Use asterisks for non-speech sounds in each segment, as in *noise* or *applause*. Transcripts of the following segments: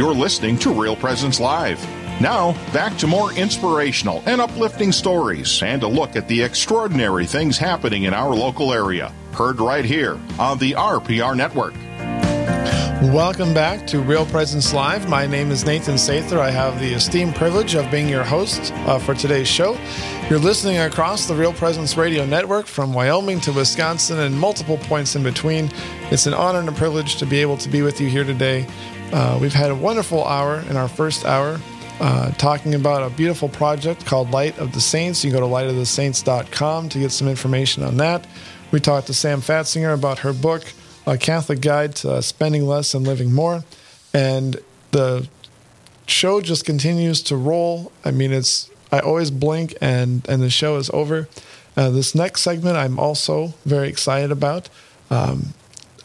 You're listening to Real Presence Live. Now, back to more inspirational and uplifting stories and a look at the extraordinary things happening in our local area. Heard right here on the RPR Network. Welcome back to Real Presence Live. My name is Nathan Sather. I have the esteemed privilege of being your host uh, for today's show. You're listening across the Real Presence Radio Network from Wyoming to Wisconsin and multiple points in between. It's an honor and a privilege to be able to be with you here today. Uh, we've had a wonderful hour in our first hour uh, talking about a beautiful project called Light of the Saints. You can go to lightofthesaints.com to get some information on that. We talked to Sam Fatzinger about her book a Catholic Guide to Spending Less and Living More. And the show just continues to roll. I mean, it's I always blink and and the show is over. Uh, this next segment, I'm also very excited about. Um,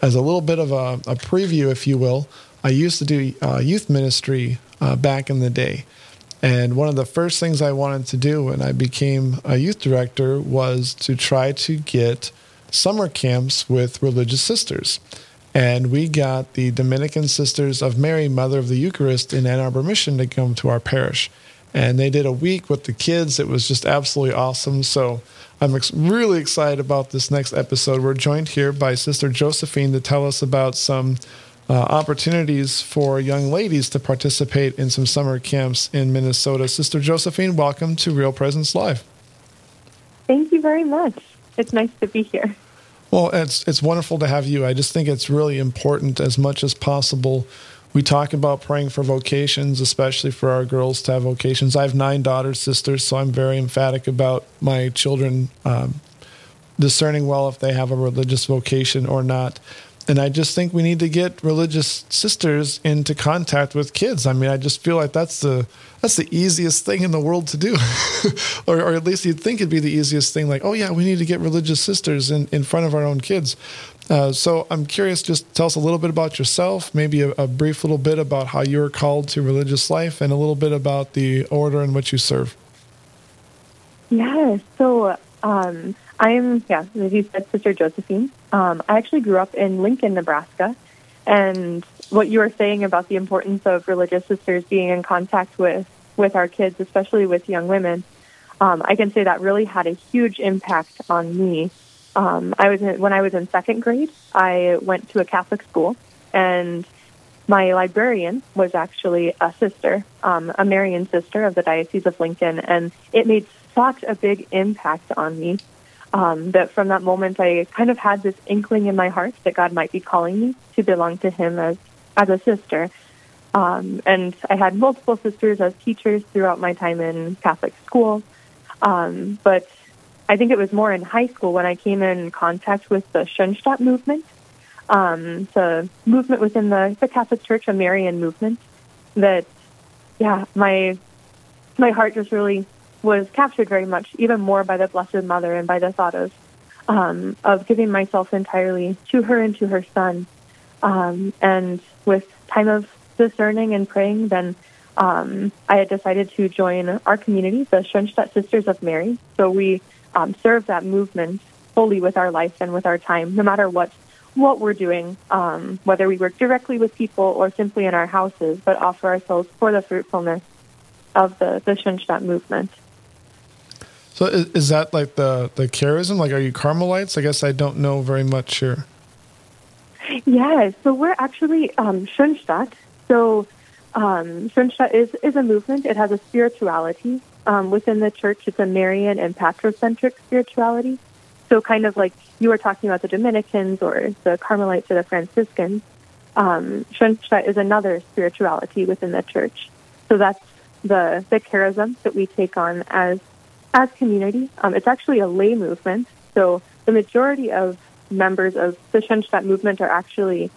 as a little bit of a, a, preview, if you will, I used to do uh, youth ministry uh, back in the day. And one of the first things I wanted to do when I became a youth director was to try to get summer camps with religious sisters. And we got the Dominican Sisters of Mary, Mother of the Eucharist in Ann Arbor Mission to come to our parish. And they did a week with the kids. It was just absolutely awesome. So I'm ex- really excited about this next episode. We're joined here by Sister Josephine to tell us about some uh, opportunities for young ladies to participate in some summer camps in Minnesota. Sister Josephine, welcome to Real Presence Live. Thank you very much. It's nice to be here. Well, it's it's wonderful to have you. I just think it's really important as much as possible. We talk about praying for vocations, especially for our girls to have vocations. I have nine daughters, sisters, so I'm very emphatic about my children um, discerning well if they have a religious vocation or not and I just think we need to get religious sisters into contact with kids. I mean, I just feel like that's the that's the easiest thing in the world to do, *laughs* or, or at least you'd think it'd be the easiest thing. Like, oh yeah, we need to get religious sisters in in front of our own kids. Uh, so I'm curious. Just tell us a little bit about yourself, maybe a, a brief little bit about how you were called to religious life, and a little bit about the order in which you serve. Yeah. So. Um, I'm, yeah, as you said, Sister Josephine. Um, I actually grew up in Lincoln, Nebraska. And what you were saying about the importance of religious sisters being in contact with, with our kids, especially with young women, um, I can say that really had a huge impact on me. Um, I was in, when I was in second grade, I went to a Catholic school, and my librarian was actually a sister, um, a Marian sister of the Diocese of Lincoln, and it made such a big impact on me um, that from that moment I kind of had this inkling in my heart that God might be calling me to belong to Him as as a sister. Um, and I had multiple sisters as teachers throughout my time in Catholic school. Um, but I think it was more in high school when I came in contact with the Schoenstatt movement, um, the movement within the, the Catholic Church, a Marian movement, that, yeah, my my heart just really was captured very much, even more by the Blessed Mother and by the thought of um, of giving myself entirely to her and to her son. Um, and with time of discerning and praying, then um, I had decided to join our community, the Schoenstatt Sisters of Mary. So we um, serve that movement fully with our life and with our time, no matter what what we're doing, um, whether we work directly with people or simply in our houses, but offer ourselves for the fruitfulness of the, the Schoenstatt movement. So is, is that like the the charism? Like, are you Carmelites? I guess I don't know very much here. Yeah, so we're actually um. So um, is is a movement. It has a spirituality um, within the church. It's a Marian and patrocentric spirituality. So kind of like you were talking about the Dominicans or the Carmelites or the Franciscans. Um, is another spirituality within the church. So that's the the charism that we take on as as community. Um, it's actually a lay movement, so the majority of members of the Schoenstatt movement are actually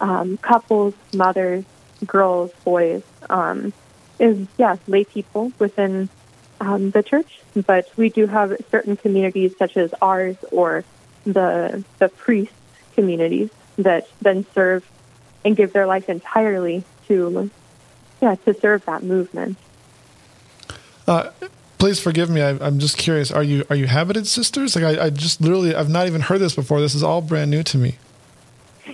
um, couples, mothers, girls, boys. Um, is yeah, lay people within um, the church, but we do have certain communities such as ours or the the priest communities that then serve and give their life entirely to yeah to serve that movement. Uh, please forgive me. I, am just curious. Are you are you habited sisters? Like I, I just literally I've not even heard this before. This is all brand new to me.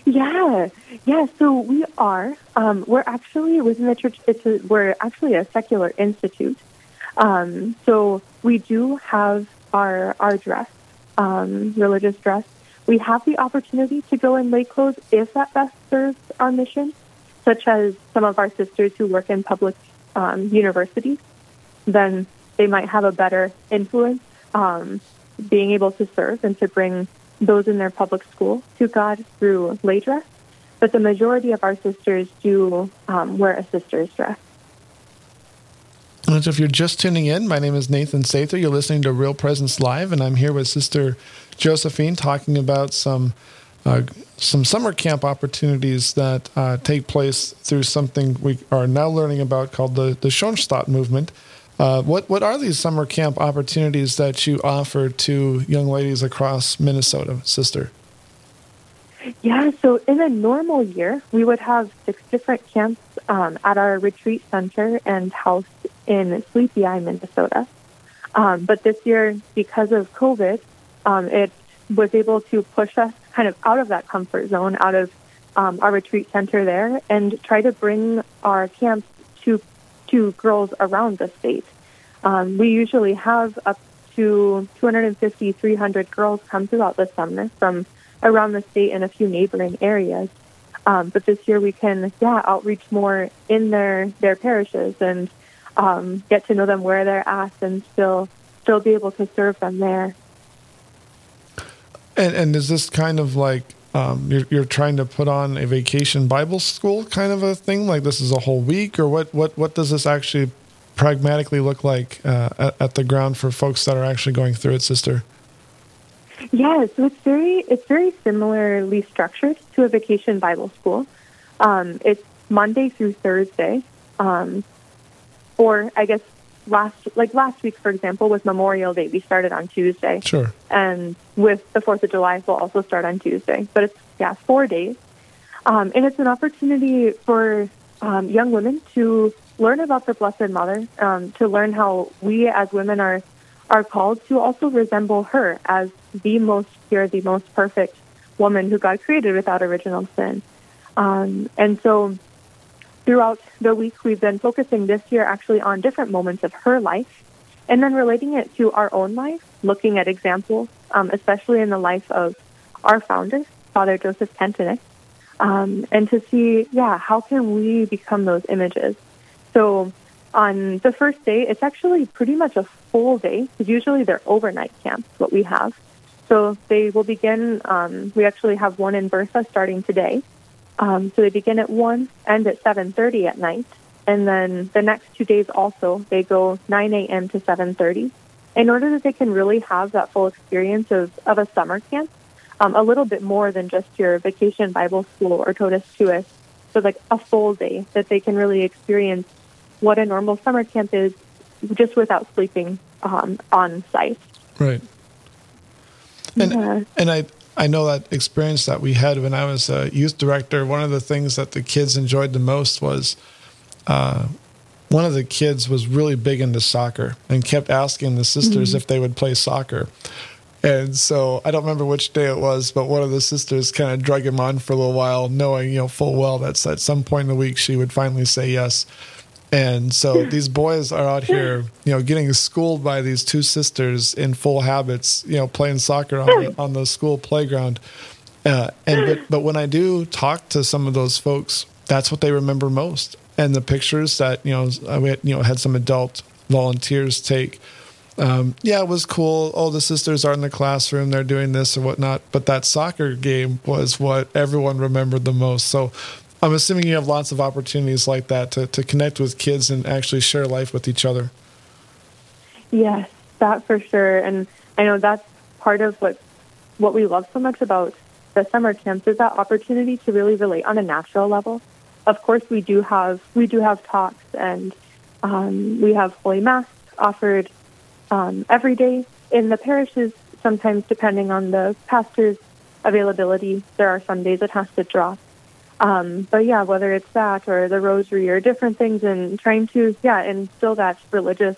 Yeah, yeah. So we are. Um, we're actually within the church. It's a, we're actually a secular institute, um, so we do have our our dress, um, religious dress. We have the opportunity to go in lay clothes if that best serves our mission, such as some of our sisters who work in public um, universities. Then they might have a better influence, um, being able to serve and to bring those in their public school to God through lay dress but the majority of our sisters do um, wear a sister's dress. And so if you're just tuning in, my name is Nathan Sather. You're listening to Real Presence Live, and I'm here with Sister Josephine talking about some uh, some summer camp opportunities that uh, take place through something we are now learning about called the the Schoenstatt movement. Uh, what what are these summer camp opportunities that you offer to young ladies across Minnesota, Sister? Yeah, so in a normal year, we would have six different camps um, at our retreat center and house in Sleepy Eye, Minnesota. Um, but this year, because of COVID, um, it was able to push us kind of out of that comfort zone, out of um, our retreat center there, and try to bring our camps to girls around the state. Um, we usually have up to 250, 300 girls come throughout the summer from around the state and a few neighboring areas. Um, but this year we can, yeah, outreach more in their their parishes and um, get to know them where they're at and still still be able to serve them there. And and is this kind of like um, you're, you're trying to put on a vacation Bible school kind of a thing? Like this is a whole week, or what? What what does this actually pragmatically look like uh, at, at the ground for folks that are actually going through it, sister? Yeah, so it's very it's very similarly structured to a vacation Bible school. Um, it's Monday through Thursday, um, or I guess last like last week, for example, was Memorial Day. We started on Tuesday. Sure. And with the Fourth of July, we'll also start on Tuesday. But it's yeah, four days, um, and it's an opportunity for um, young women to learn about the Blessed Mother, um, to learn how we as women are are called to also resemble her as the most pure, the most perfect woman who God created without original sin. Um, and so throughout the week, we've been focusing this year actually on different moments of her life and then relating it to our own life, looking at examples, um, especially in the life of our founder, Father Joseph Kentenich, um, and to see, yeah, how can we become those images? So on the first day, it's actually pretty much a full day because usually they're overnight camps, what we have. So they will begin, um, we actually have one in Bertha starting today. Um, so they begin at 1, end at 7.30 at night. And then the next two days also, they go 9 a.m. to 7.30 in order that they can really have that full experience of, of a summer camp, um, a little bit more than just your vacation Bible school or totus tuus. So like a full day that they can really experience what a normal summer camp is just without sleeping um, on site. Right. And yeah. and I I know that experience that we had when I was a youth director. One of the things that the kids enjoyed the most was, uh, one of the kids was really big into soccer and kept asking the sisters mm-hmm. if they would play soccer. And so I don't remember which day it was, but one of the sisters kind of drug him on for a little while, knowing you know full well that at some point in the week she would finally say yes. And so *laughs* these boys are out here, you know, getting schooled by these two sisters in full habits, you know, playing soccer on the, on the school playground. Uh, and but, but when I do talk to some of those folks, that's what they remember most. And the pictures that you know, we had, you know had some adult volunteers take. Um, yeah, it was cool. Oh, the sisters are in the classroom; they're doing this or whatnot. But that soccer game was what everyone remembered the most. So I'm assuming you have lots of opportunities like that to, to connect with kids and actually share life with each other. Yes, that for sure. And I know that's part of what what we love so much about the summer camps is that opportunity to really relate on a natural level. Of course, we do have we do have talks and um, we have Holy Mass offered um, every day in the parishes. Sometimes, depending on the pastor's availability, there are some days it has to drop. Um, but yeah, whether it's that or the rosary or different things and trying to, yeah, instill that religious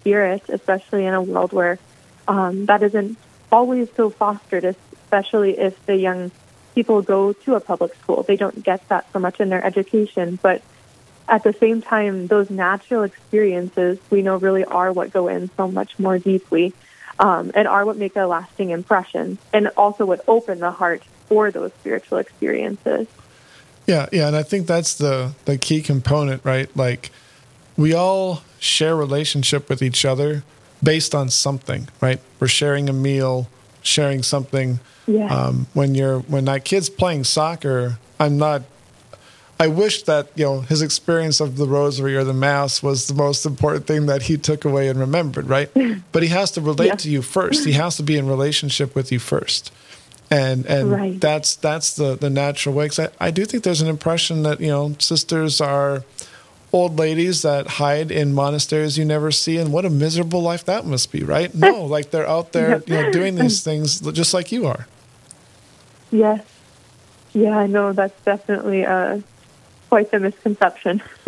spirit, especially in a world where um, that isn't always so fostered, especially if the young people go to a public school. They don't get that so much in their education, but at the same time, those natural experiences we know really are what go in so much more deeply um, and are what make a lasting impression and also what open the heart for those spiritual experiences. Yeah, yeah, and I think that's the the key component, right? Like we all share relationship with each other based on something, right? We're sharing a meal, sharing something. Yeah. Um, when you're when that kid's playing soccer, I'm not. I wish that you know his experience of the rosary or the mass was the most important thing that he took away and remembered, right? *laughs* but he has to relate Yeah. to you first. He has to be in relationship with you first, and and Right. that's that's the the natural way. 'Cause I, I do think there's an impression that you know sisters are old ladies that hide in monasteries you never see and what a miserable life that must be right no *laughs* like they're out there you know doing these things just like you are Yes. Yeah, I know that's definitely uh, quite the misconception. *laughs*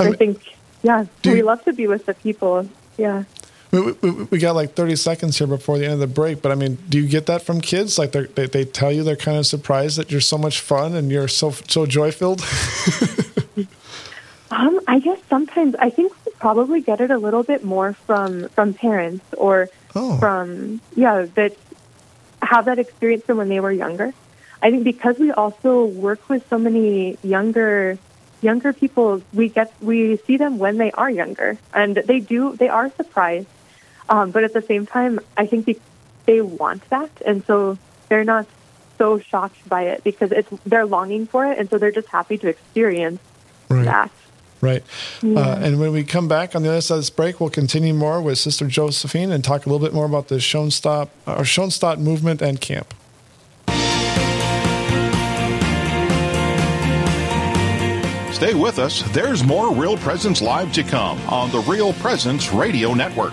I mean, think, yeah, we you- love to be with the people. Yeah. We, we, we got like 30 seconds here before the end of the break but i mean do you get that from kids like they're, they, they tell you they're kind of surprised that you're so much fun and you're so so joy filled *laughs* Um, I guess sometimes I think we probably get it a little bit more from from parents or Oh. from yeah that have that experience from when they were younger. I think because we also work with so many younger younger people, we get we see them when they are younger, and they do they are surprised. Um, but at the same time, I think they, they want that, and so they're not so shocked by it because it's they're longing for it, and so they're just happy to experience Right. that. Right. Uh, and when we come back on the other side of this break, we'll continue more with Sister Josephine and talk a little bit more about the Schoenstatt, or Schoenstatt movement and camp. Stay with us. There's more Real Presence Live to come on the Real Presence Radio Network.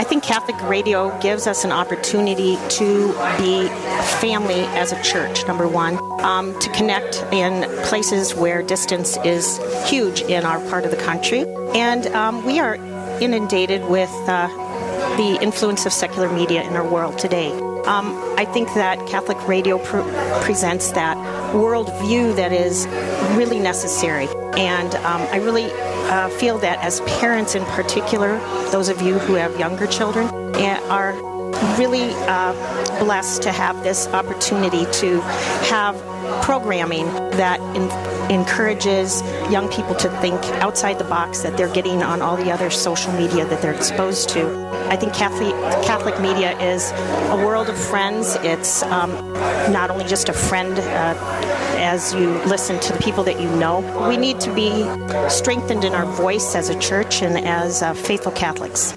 I think Catholic radio gives us an opportunity to be family as a church, number one, um, to connect in places where distance is huge in our part of the country. And um, we are inundated with uh, the influence of secular media in our world today. Um, I think that Catholic radio pr- presents that worldview that is really necessary. And um, I really uh, feel that as parents in particular, those of you who have younger children, eh, are really uh, blessed to have this opportunity to have programming that in- encourages young people to think outside the box that they're getting on all the other social media that they're exposed to. I think Catholic, Catholic media is a world of friends. It's um, not only just a friend uh, as you listen to the people that you know. We need to be strengthened in our voice as a church and as uh, faithful Catholics.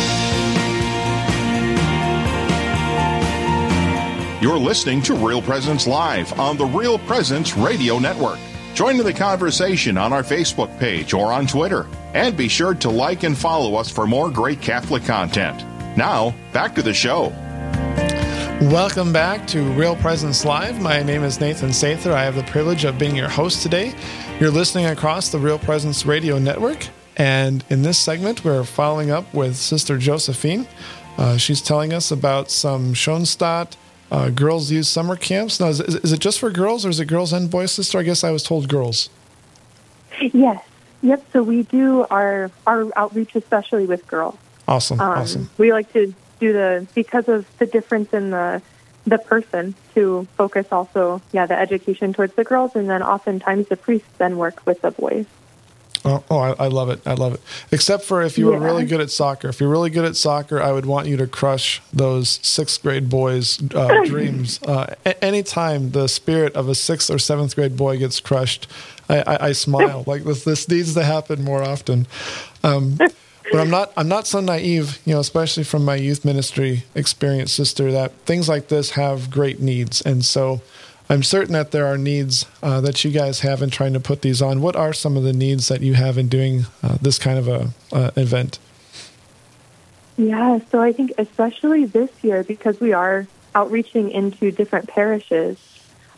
You're listening to Real Presence Live on the Real Presence Radio Network. Join in the conversation on our Facebook page or on Twitter. And be sure to like and follow us for more great Catholic content. Now, back to the show. Welcome back to Real Presence Live. My name is Nathan Sather. I have the privilege of being your host today. You're listening across the Real Presence Radio Network. And in this segment, we're following up with Sister Josephine. Uh, she's telling us about some Schoenstatt uh, girls' use summer camps. Now, is, is it just for girls or is it girls and boys, sister? I guess I was told girls. Yes, Yep. So we do our our outreach, especially with girls. Awesome. Um, awesome. We like to do the because of the difference in the the person to focus also, yeah, the education towards the girls, and then oftentimes the priests then work with the boys. Oh, oh I, I, love it. I love it. Except for if you were really good at soccer. If you're really good at soccer, I would want you to crush those sixth grade boys' uh, *laughs* dreams. Uh, a- anytime the spirit of a sixth or seventh grade boy gets crushed, I, I, I smile. *laughs* like this, this needs to happen more often. Um, but I'm not I'm not so naive, you know, especially from my youth ministry experience, sister, that things like this have great needs, and so I'm certain that there are needs uh, that you guys have in trying to put these on. What are some of the needs that you have in doing uh, this kind of a uh, event? Yeah, so I think especially this year because we are outreaching into different parishes,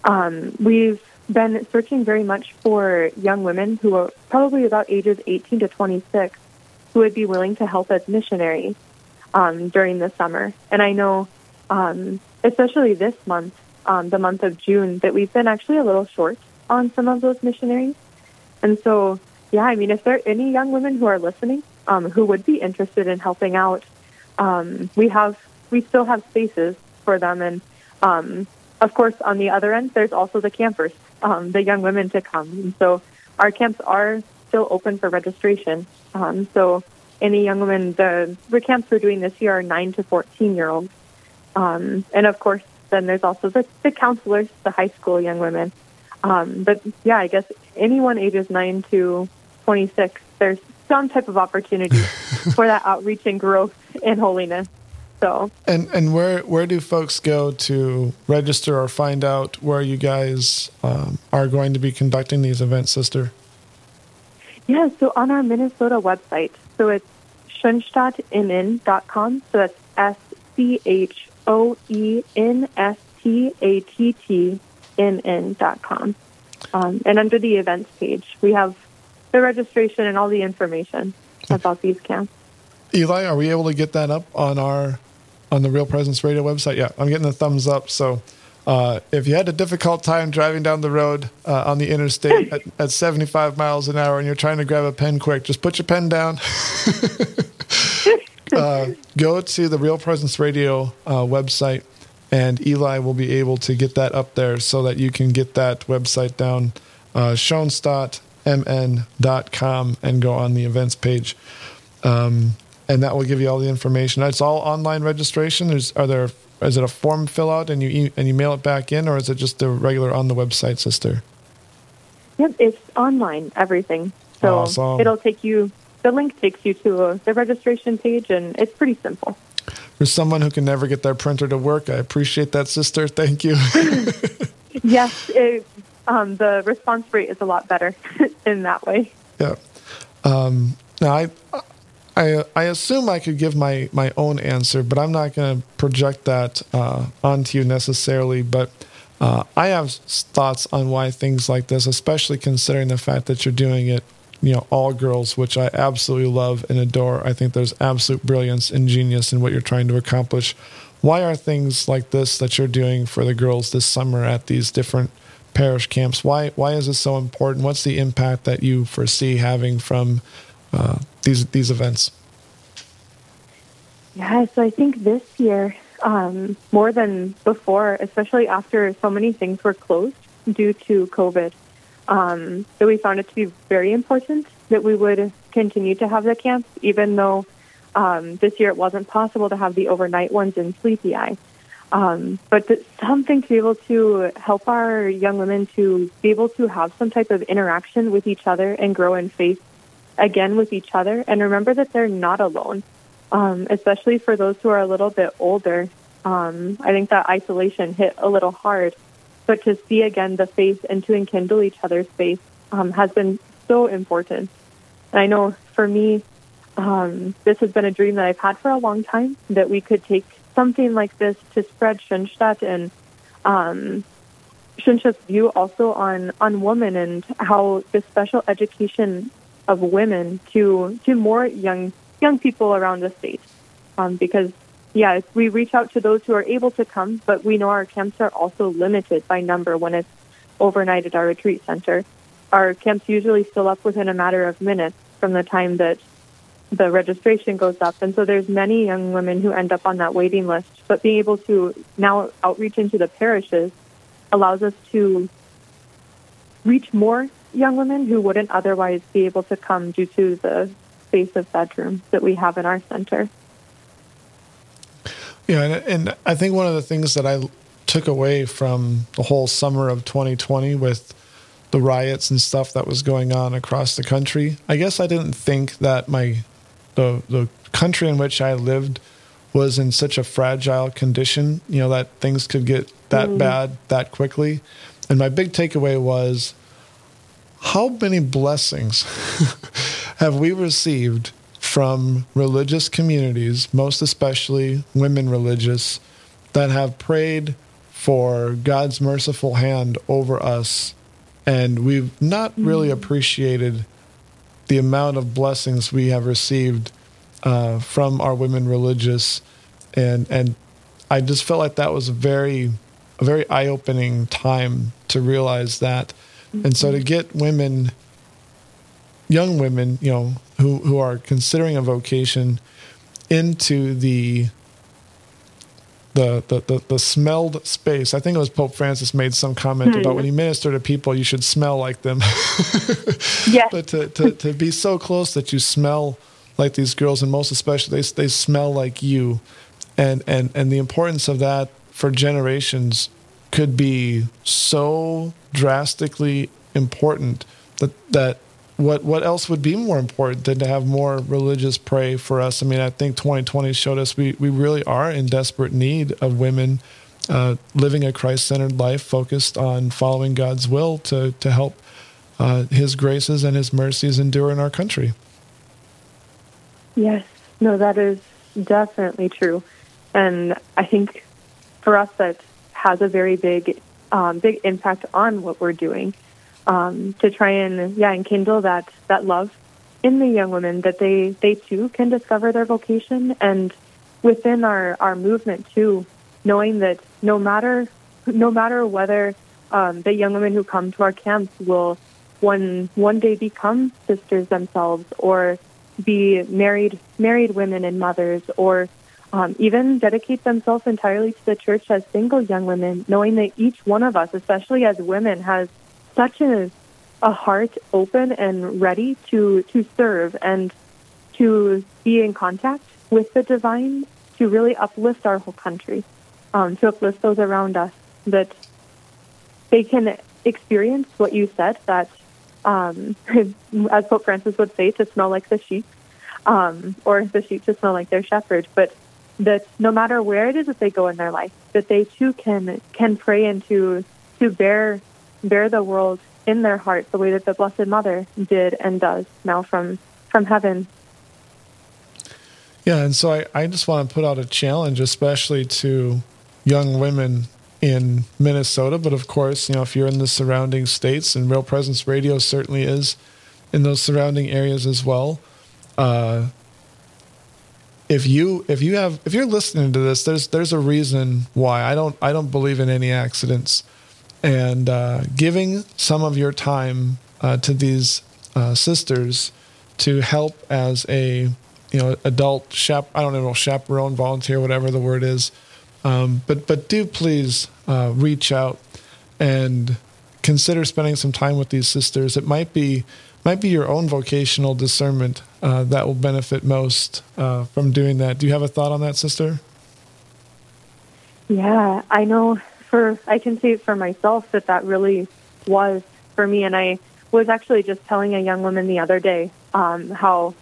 um, we've been searching very much for young women who are probably about ages 18 to 26 who would be willing to help as missionaries um, during the summer. And I know, um, especially this month, um, the month of June, that we've been actually a little short on some of those missionaries. And so, yeah, I mean, if there are any young women who are listening um, who would be interested in helping out, um, we have we still have spaces for them. And um, of course, on the other end, there's also the campers, um, the young women to come. And so, our camps are still open for registration. Um, so any young women, the, the camps we're doing this year are 9 to 14 year olds. Um, and of course, then there's also the, the counselors, the high school young women. Um, but yeah, I guess anyone ages 9 to 26, there's some type of opportunity *laughs* for that outreach and growth in holiness. So. And and where where do folks go to register or find out where you guys um, are going to be conducting these events, sister? Yeah, so on our Minnesota website, so it's schoenstattmn.com. So that's S C H O E N S T A T T M N.com. Um, and under the events page, we have the registration and all the information about these camps. Eli, are we able to get that up on our on the Real Presence Radio website? Yeah, I'm getting the thumbs up. So uh, if you had a difficult time driving down the road uh, on the interstate at, at, 75 miles an hour and you're trying to grab a pen quick, just put your pen down. *laughs* uh, go to the Real Presence Radio uh, website, and Eli will be able to get that up there so that you can get that website down, uh, and go on the events page. Um, and that will give you all the information. It's all online registration. There's are there is it a form fill out and you and you mail it back in, or is it just a regular on the website, sister? Yep, it's online everything. So awesome. it'll take you. The link takes you to a, the registration page, and it's pretty simple. For someone who can never get their printer to work, I appreciate that, sister. Thank you. *laughs* yes, it, um, the response rate is a lot better *laughs* in that way. Yeah. Um, now, I I, I assume I could give my, my own answer, but I'm not going to project that uh, onto you necessarily. But uh, I have thoughts on why things like this, especially considering the fact that you're doing it, you know, all girls, which I absolutely love and adore. I think there's absolute brilliance and genius in what you're trying to accomplish. Why are things like this that you're doing for the girls this summer at these different parish camps? Why why is this so important? What's the impact that you foresee having from uh, these these events? Yeah, so I think this year, um, more than before, especially after so many things were closed due to COVID, um, so we found it to be very important that we would continue to have the camps, even though um, this year it wasn't possible to have the overnight ones in Sleepy Eye. Um, but something to be able to help our young women to be able to have some type of interaction with each other and grow in faith again with each other and remember that they're not alone, um, especially for those who are a little bit older. Um, I think that isolation hit a little hard, but to see again the faith and to enkindle each other's faith um, has been so important. And I know for me, um, this has been a dream that I've had for a long time that we could take something like this to spread Schoenstatt and um, Schoenstatt's view also on, on women and how the special education of women to to more young young people around the state. Um, because yeah, we reach out to those who are able to come, but we know our camps are also limited by number when it's overnight at our retreat center. our camps usually fill up within a matter of minutes from the time that the registration goes up. And so there's many young women who end up on that waiting list. But being able to now outreach into the parishes allows us to reach more young women who wouldn't otherwise be able to come due to the space of bedrooms that we have in our center. Yeah, and, and I think one of the things that I took away from the whole summer of 2020 with the riots and stuff that was going on across the country, I guess I didn't think that my the the country in which I lived was in such a fragile condition, you know, that things could get that mm. bad that quickly. And my big takeaway was how many blessings *laughs* have we received from religious communities, most especially women religious, that have prayed for God's merciful hand over us. And we've not really mm. appreciated the amount of blessings we have received uh, from our women religious. And, and I just felt like that was a very, a very eye opening time to realize that. Mm-hmm. And so to get women young women, you know, who who are considering a vocation into the the, the, the, the, smelled space. I think it was Pope Francis made some comment hmm. about when you minister to people, you should smell like them. *laughs* yes. But to, to, to be so close that you smell like these girls, and most especially, they, they smell like you. And, and, and the importance of that for generations could be so drastically important that, that what what else would be more important than to have more religious pray for us? I mean, I think 2020 showed us we, we really are in desperate need of women uh, living a Christ centered life focused on following God's will to, to help uh, His graces and His mercies endure in our country. Yes, no, that is definitely true. And I think for us, that has a very big, um, big impact on what we're doing um, to try and yeah enkindle that that love in the young women that they they too can discover their vocation. And within our our movement too knowing that no matter no matter whether um, the young women who come to our camps will one one day become sisters themselves or be married married women and mothers or um, even dedicate themselves entirely to the church as single young women, knowing that each one of us, especially as women, has such a, a heart open and ready to, to serve and to be in contact with the divine to really uplift our whole country, um, to uplift those around us, that they can experience what you said, that um, *laughs* as Pope Francis would say, to smell like the sheep, um, or the sheep to smell like their shepherd, but that no matter where it is that they go in their life, that they too can can pray and to to bear bear the world in their heart the way that the Blessed Mother did and does now from from heaven. Yeah, and so I, I just want to put out a challenge, especially to young women in Minnesota, but of course, you know, if you're in the surrounding states, and Real Presence Radio certainly is in those surrounding areas as well. Uh, if you if you have if you're listening to this, there's there's a reason why I don't I don't believe in any accidents and uh, giving some of your time uh, to these uh, sisters to help as a you know adult chap I don't know chaperone volunteer whatever the word is. Um, but but do please uh, reach out and consider spending some time with these sisters. It might be might be your own vocational discernment uh, that will benefit most uh, from doing that. Do you have a thought on that sister? Yeah I know for I can say for myself that that really was for me. And I was actually just telling a young woman the other day um, how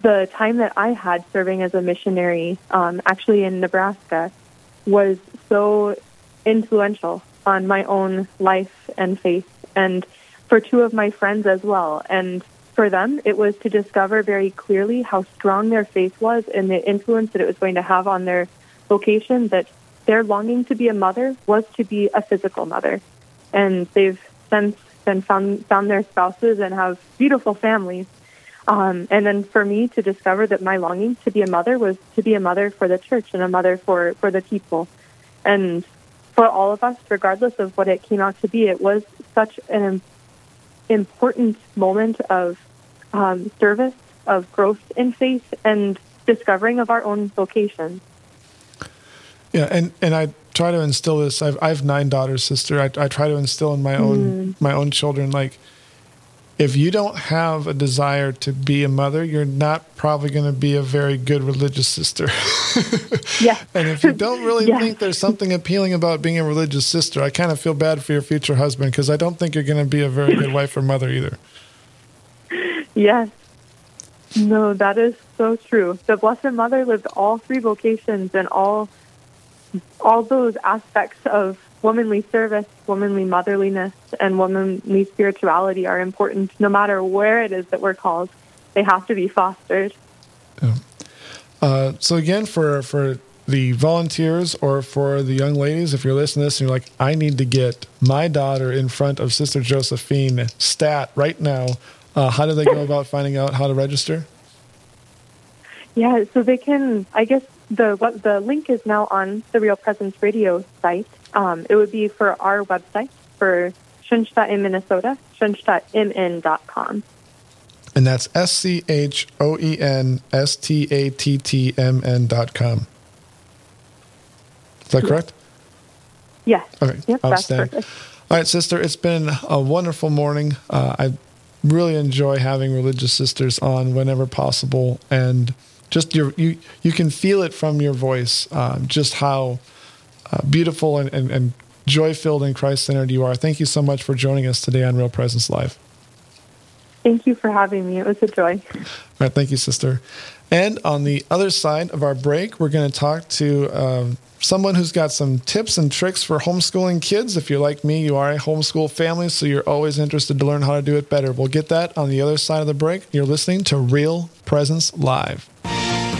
the time that I had serving as a missionary, um, actually in Nebraska, was so influential on my own life and faith, and for two of my friends as well. And for them, it was to discover very clearly how strong their faith was and the influence that it was going to have on their vocation. That their longing to be a mother was to be a physical mother. And they've since then found, found their spouses and have beautiful families. Um, and then for me to discover that my longing to be a mother was to be a mother for the church and a mother for, for the people. And for all of us, regardless of what it came out to be, it was such an important moment of um, service, of growth in faith, and discovering of our own vocation. Yeah, and, and I try to instill this. I've, I have nine daughters, sister. I, I try to instill in my own mm-hmm. my own children like if you don't have a desire to be a mother, you're not probably going to be a very good religious sister. *laughs* Yeah. and if you don't really Yeah. think there's something appealing about being a religious sister, I kind of feel bad for your future husband because I don't think you're going to be a very good wife or mother either. Yes. No, that is so true. The Blessed Mother lived all three vocations and all all those aspects of womanly service, womanly motherliness, and womanly spirituality are important no matter where it is that we're called. They have to be fostered. Uh, so again, for for the volunteers or for the young ladies, if you're listening to this and you're like, I need to get my daughter in front of Sister Josephine stat right now, uh, how do they go about finding out how to register? *laughs* Yeah, so they can. I guess the what the link is now on the Real Presence Radio site. Um, it would be for our website for Schoenstatt in Minnesota, schoenstattmn.com. And that's S C H O E N S T A T T M N dot com. Is that correct? Yes. Okay, Yep, that's outstanding. perfect. All right, sister, it's been a wonderful morning. Uh, I really enjoy having religious sisters on whenever possible, and just your you you can feel it from your voice, um, just how uh, beautiful and, and, and joy filled and Christ centered you are. Thank you so much for joining us today on Real Presence Live. Thank you for having me. It was a joy. All right, thank you, sister. And on the other side of our break, we're going to talk to um, someone who's got some tips and tricks for homeschooling kids. If you're like me, you are a homeschool family, so you're always interested to learn how to do it better. We'll get that on the other side of the break. You're listening to Real Presence Live.